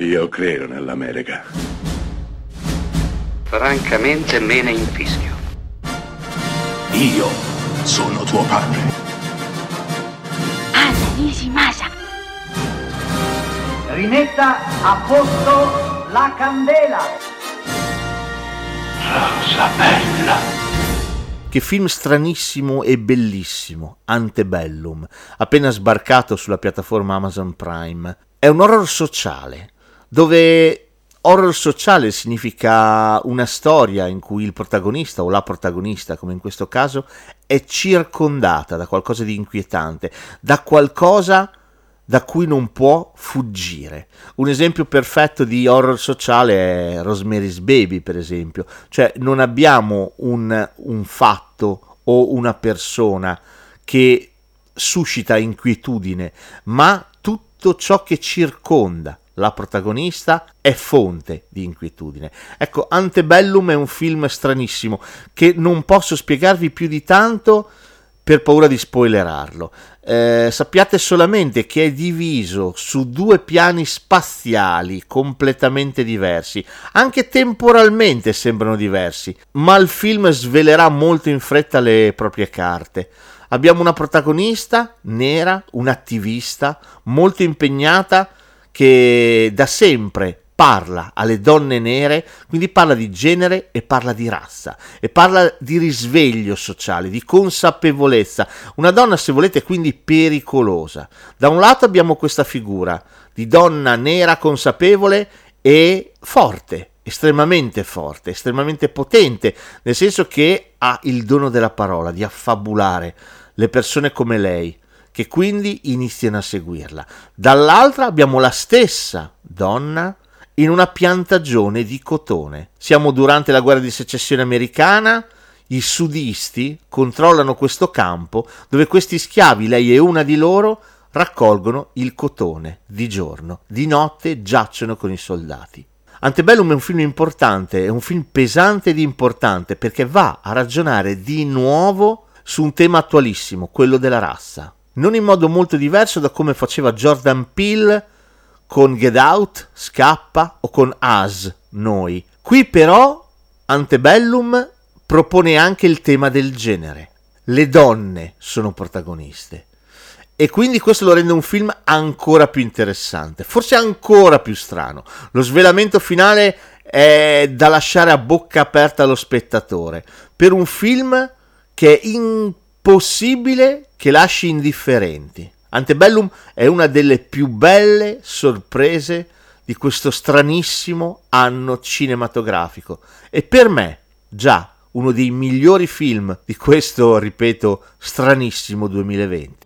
Io credo nell'America. Francamente me ne infischio. Io sono tuo padre. Anna Nishimasa. Rimetta a posto la candela. Rosa bella. Che film stranissimo e bellissimo, Antebellum, appena sbarcato sulla piattaforma Amazon Prime. È un horror sociale, dove horror sociale significa una storia in cui il protagonista o la protagonista, come in questo caso, è circondata da qualcosa di inquietante, da qualcosa da cui non può fuggire. Un esempio perfetto di horror sociale è Rosemary's Baby, per esempio, cioè non abbiamo un, un fatto o una persona che suscita inquietudine, ma tutto ciò che circonda la protagonista è fonte di inquietudine. Ecco, Antebellum è un film stranissimo che non posso spiegarvi più di tanto per paura di spoilerarlo. Eh, sappiate solamente che è diviso su due piani spaziali completamente diversi, anche temporalmente sembrano diversi, ma il film svelerà molto in fretta le proprie carte. Abbiamo una protagonista nera, un'attivista molto impegnata che da sempre parla alle donne nere, quindi parla di genere e parla di razza e parla di risveglio sociale, di consapevolezza. Una donna, se volete, quindi pericolosa. Da un lato abbiamo questa figura di donna nera consapevole e forte, estremamente forte, estremamente potente, nel senso che ha il dono della parola, di affabulare le persone come lei che quindi iniziano a seguirla. Dall'altra abbiamo la stessa donna in una piantagione di cotone. Siamo durante la guerra di secessione americana, i sudisti controllano questo campo dove questi schiavi, lei è una di loro, raccolgono il cotone di giorno, di notte giacciono con i soldati. Antebellum è un film importante, è un film pesante ed importante perché va a ragionare di nuovo su un tema attualissimo, quello della razza non in modo molto diverso da come faceva Jordan Peele con Get Out, Scappa o con Us, Noi. Qui però Antebellum propone anche il tema del genere. Le donne sono protagoniste. E quindi questo lo rende un film ancora più interessante, forse ancora più strano. Lo svelamento finale è da lasciare a bocca aperta allo spettatore. Per un film che è impossibile che lasci indifferenti. Antebellum è una delle più belle sorprese di questo stranissimo anno cinematografico e per me già uno dei migliori film di questo, ripeto, stranissimo 2020.